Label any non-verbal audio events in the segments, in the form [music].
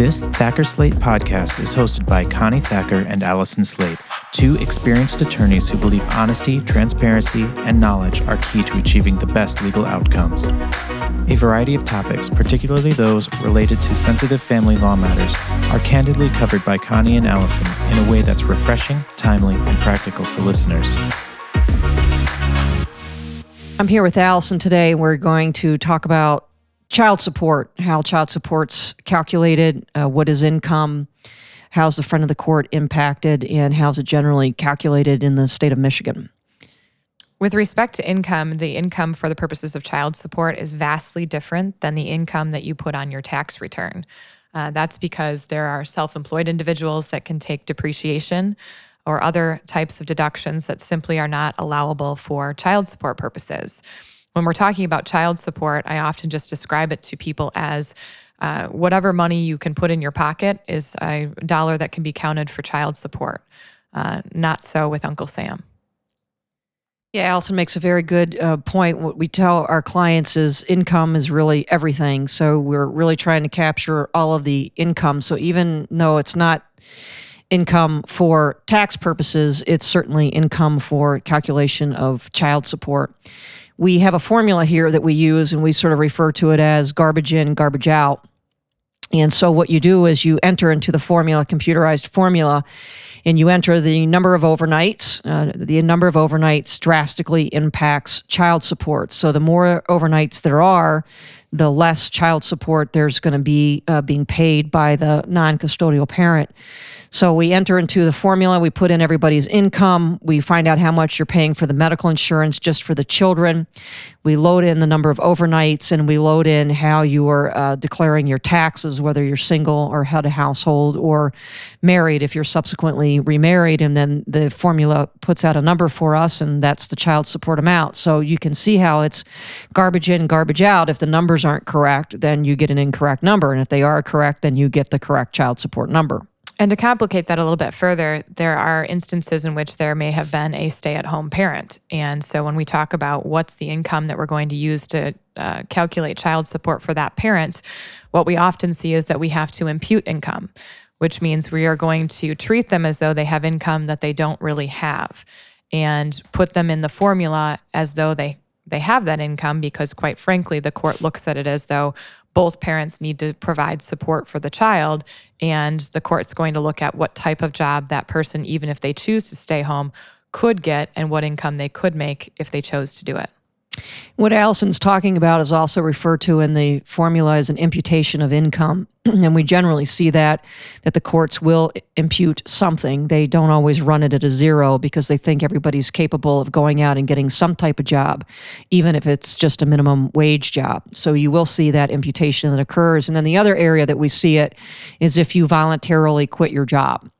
This Thacker Slate podcast is hosted by Connie Thacker and Allison Slate, two experienced attorneys who believe honesty, transparency, and knowledge are key to achieving the best legal outcomes. A variety of topics, particularly those related to sensitive family law matters, are candidly covered by Connie and Allison in a way that's refreshing, timely, and practical for listeners. I'm here with Allison today. We're going to talk about child support, how child support's calculated, uh, what is income, how's the friend of the court impacted, and how's it generally calculated in the state of Michigan. With respect to income, the income for the purposes of child support is vastly different than the income that you put on your tax return. Uh, that's because there are self employed individuals that can take depreciation or other types of deductions that simply are not allowable for child support purposes when we're talking about child support, I often just describe it to people as uh, whatever money you can put in your pocket is a dollar that can be counted for child support. Uh, not so with Uncle Sam. Yeah, Allison makes a very good uh, point. What we tell our clients is income is really everything. So we're really trying to capture all of the income. So even though it's not income for tax purposes, it's certainly income for calculation of child support we have a formula here that we use and we sort of refer to it as garbage in, garbage out. And so what you do is you enter into the formula, computerized formula, and you enter the number of overnights. Uh, the number of overnights drastically impacts child support. So the more overnights there are, the less child support there's going to be uh, being paid by the non custodial parent. So we enter into the formula, we put in everybody's income, we find out how much you're paying for the medical insurance just for the children. We load in the number of overnights and we load in how you are uh, declaring your taxes, whether you're single or head of household or married if you're subsequently remarried. And then the formula puts out a number for us, and that's the child support amount. So you can see how it's garbage in, garbage out. If the numbers aren't correct, then you get an incorrect number. And if they are correct, then you get the correct child support number. And to complicate that a little bit further, there are instances in which there may have been a stay at home parent. And so when we talk about what's the income that we're going to use to uh, calculate child support for that parent, what we often see is that we have to impute income, which means we are going to treat them as though they have income that they don't really have and put them in the formula as though they they have that income because quite frankly the court looks at it as though both parents need to provide support for the child. And the court's going to look at what type of job that person, even if they choose to stay home, could get and what income they could make if they chose to do it. What Allison's talking about is also referred to in the formula as an imputation of income. [clears throat] and we generally see that that the courts will impute something. They don't always run it at a zero because they think everybody's capable of going out and getting some type of job, even if it's just a minimum wage job. So you will see that imputation that occurs. And then the other area that we see it is if you voluntarily quit your job.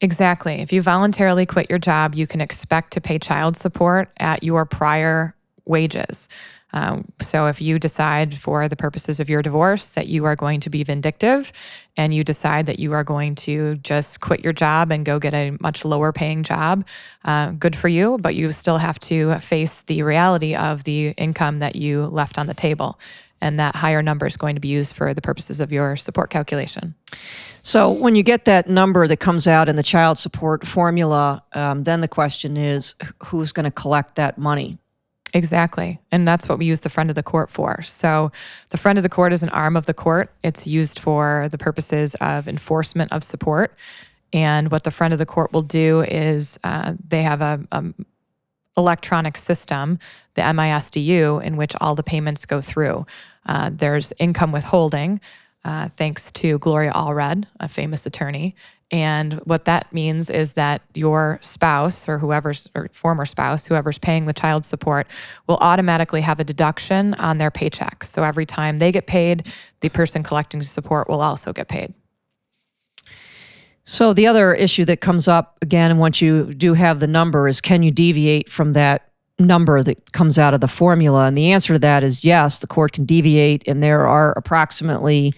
Exactly. If you voluntarily quit your job, you can expect to pay child support at your prior wages. Um, so if you decide for the purposes of your divorce that you are going to be vindictive and you decide that you are going to just quit your job and go get a much lower paying job, uh, good for you, but you still have to face the reality of the income that you left on the table. And that higher number is going to be used for the purposes of your support calculation. So, when you get that number that comes out in the child support formula, um, then the question is who's going to collect that money? Exactly. And that's what we use the friend of the court for. So, the friend of the court is an arm of the court. It's used for the purposes of enforcement of support. And what the friend of the court will do is uh, they have a, electronic system, the MISDU, in which all the payments go through. Uh, there's income withholding, uh, thanks to Gloria Allred, a famous attorney. And what that means is that your spouse or whoever's or former spouse, whoever's paying the child support, will automatically have a deduction on their paycheck. So every time they get paid, the person collecting support will also get paid. So the other issue that comes up again, once you do have the number, is can you deviate from that number that comes out of the formula? And the answer to that is yes, the court can deviate, and there are approximately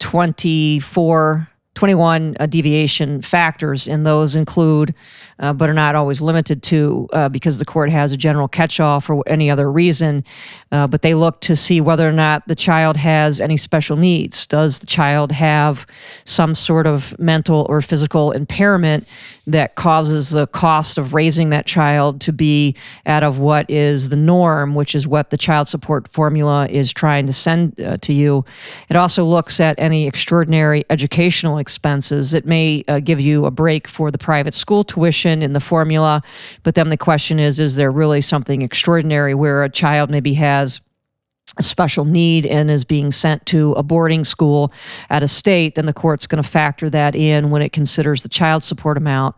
24 21 uh, deviation factors, and those include uh, but are not always limited to uh, because the court has a general catch-all for any other reason. Uh, but they look to see whether or not the child has any special needs. Does the child have some sort of mental or physical impairment that causes the cost of raising that child to be out of what is the norm, which is what the child support formula is trying to send uh, to you. It also looks at any extraordinary educational expenses. It may uh, give you a break for the private school tuition in the formula, but then the question is is there really something extraordinary where a child maybe has a special need and is being sent to a boarding school at a state, then the court's going to factor that in when it considers the child support amount.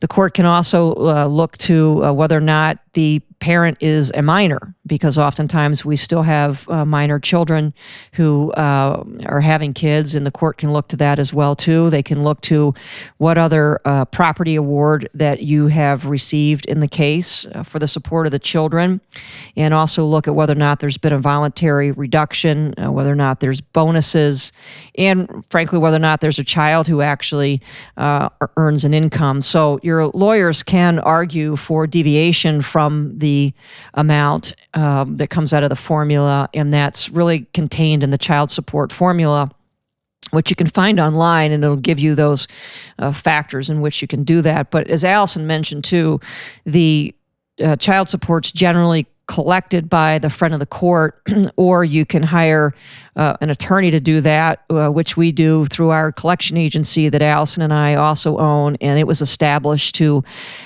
The court can also uh, look to uh, whether or not the parent is a minor, because oftentimes we still have uh, minor children who uh, are having kids, and the court can look to that as well too. They can look to what other uh, property award that you have received in the case uh, for the support of the children, and also look at whether or not there's been a voluntary reduction, uh, whether or not there's bonuses, and frankly whether or not there's a child who actually uh, earns an income. So your lawyers can argue for deviation from the amount um, that comes out of the formula, and that's really contained in the child support formula which you can find online and it'll give you those uh, factors in which you can do that. But as Allison mentioned too, the uh, child support's generally collected by the friend of the court, [clears throat] or you can hire uh, an attorney to do that, uh, which we do through our collection agency that Allison and I also own. And it was established to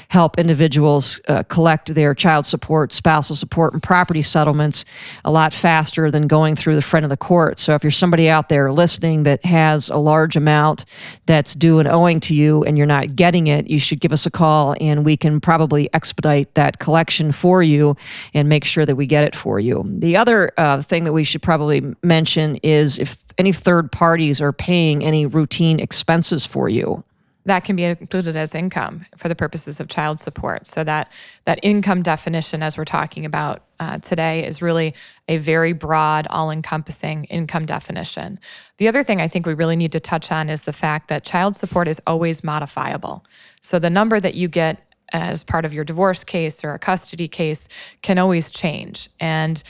help individuals uh, collect their child support, spousal support, and property settlements a lot faster than going through the friend of the court. So if you're somebody out there listening that has a large amount that's due and owing to you and you're not getting it, you should give us a call and we can probably expedite that collection for you and make sure that we get it for you. The other uh, thing that we should probably mention is if any third parties are paying any routine expenses for you. That can be included as income for the purposes of child support. So that that income definition, as we're talking about uh, today, is really a very broad, all-encompassing income definition. The other thing I think we really need to touch on is the fact that child support is always modifiable. So the number that you get as part of your divorce case or a custody case can always change. And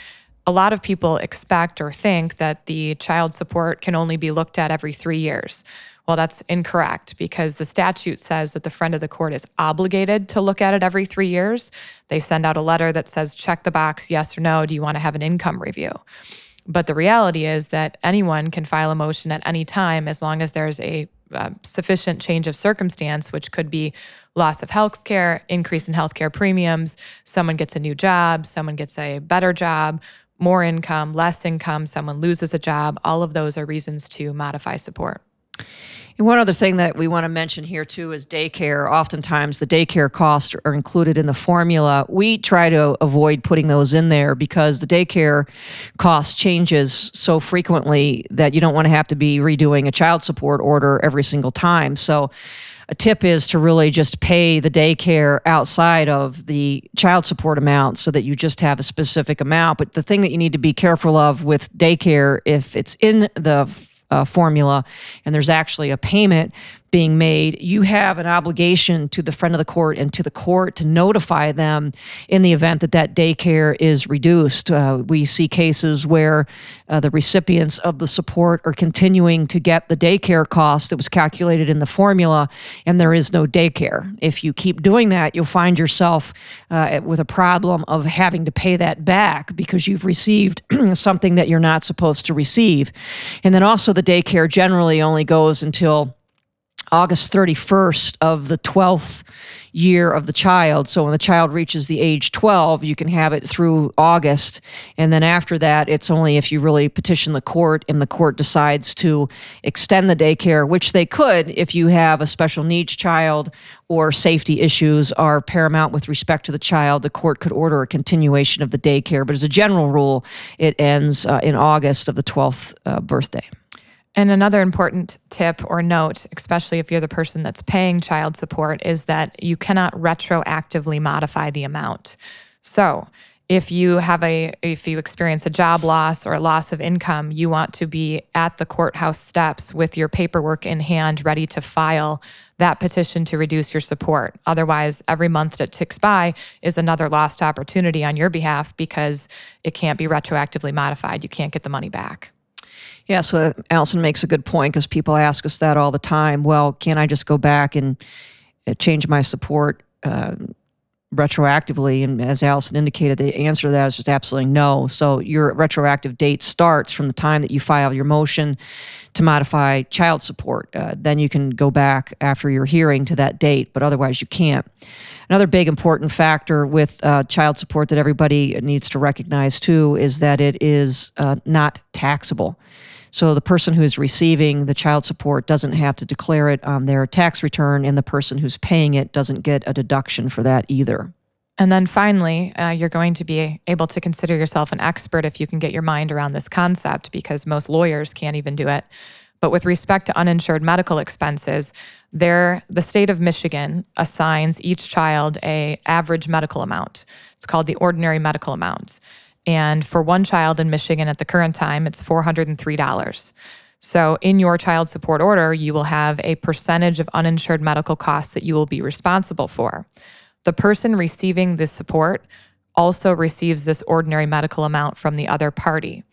a lot of people expect or think that the child support can only be looked at every three years. Well, that's incorrect because the statute says that the friend of the court is obligated to look at it every three years. They send out a letter that says, check the box, yes or no. Do you want to have an income review? But the reality is that anyone can file a motion at any time as long as there's a uh, sufficient change of circumstance, which could be loss of health care, increase in health care premiums, someone gets a new job, someone gets a better job, more income, less income, someone loses a job. All of those are reasons to modify support. And one other thing that we want to mention here too is daycare. Oftentimes, the daycare costs are included in the formula. We try to avoid putting those in there because the daycare cost changes so frequently that you don't want to have to be redoing a child support order every single time. So, a tip is to really just pay the daycare outside of the child support amount so that you just have a specific amount. But the thing that you need to be careful of with daycare, if it's in the uh, formula and there's actually a payment being made, you have an obligation to the friend of the court and to the court to notify them in the event that that daycare is reduced. Uh, we see cases where uh, the recipients of the support are continuing to get the daycare cost that was calculated in the formula, and there is no daycare. If you keep doing that, you'll find yourself uh, with a problem of having to pay that back because you've received [clears throat] something that you're not supposed to receive. And then also, the daycare generally only goes until August 31st of the 12th year of the child. So when the child reaches the age 12, you can have it through August. And then after that, it's only if you really petition the court and the court decides to extend the daycare, which they could if you have a special needs child or safety issues are paramount with respect to the child. The court could order a continuation of the daycare. But as a general rule, it ends uh, in August of the 12th uh, birthday. And another important tip or note, especially if you're the person that's paying child support, is that you cannot retroactively modify the amount. So, if you have a if you experience a job loss or a loss of income you want to be at the courthouse steps with your paperwork in hand ready to file that petition to reduce your support. Otherwise every month that ticks by is another lost opportunity on your behalf because it can't be retroactively modified. You can't get the money back Yeah, so Allison makes a good point because people ask us that all the time. Well, can I just go back and uh, change my support uh, retroactively? And as Allison indicated, the answer to that is just absolutely no. So your retroactive date starts from the time that you file your motion to modify child support. Uh, then you can go back after your hearing to that date, but otherwise you can't. Another big important factor with uh, child support that everybody needs to recognize too is that it is uh, not taxable. So the person who is receiving the child support doesn't have to declare it on their tax return, and the person who's paying it doesn't get a deduction for that either. And then finally, uh, you're going to be able to consider yourself an expert if you can get your mind around this concept because most lawyers can't even do it. But with respect to uninsured medical expenses, there the state of Michigan assigns each child a average medical amount. It's called the ordinary medical amount. And for one child in Michigan at the current time, it's $403. So, in your child support order, you will have a percentage of uninsured medical costs that you will be responsible for. The person receiving this support also receives this ordinary medical amount from the other party.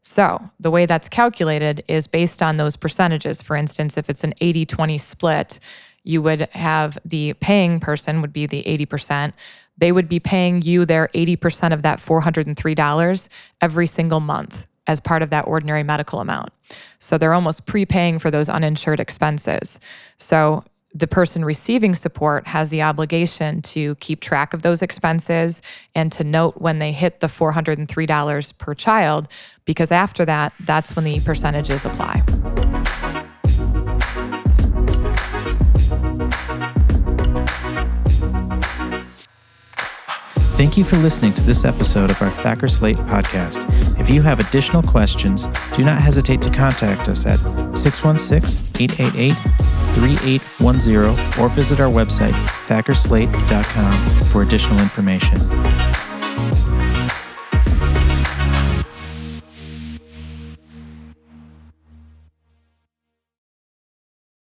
So, the way that's calculated is based on those percentages. For instance, if it's an 80 20 split, you would have the paying person would be the 80%. They would be paying you their 80% of that $403 every single month as part of that ordinary medical amount. So they're almost prepaying for those uninsured expenses. So the person receiving support has the obligation to keep track of those expenses and to note when they hit the $403 per child, because after that, that's when the percentages apply. Thank you for listening to this episode of our Thacker Slate podcast. If you have additional questions, do not hesitate to contact us at 616 888 3810 or visit our website, thackerslate.com, for additional information.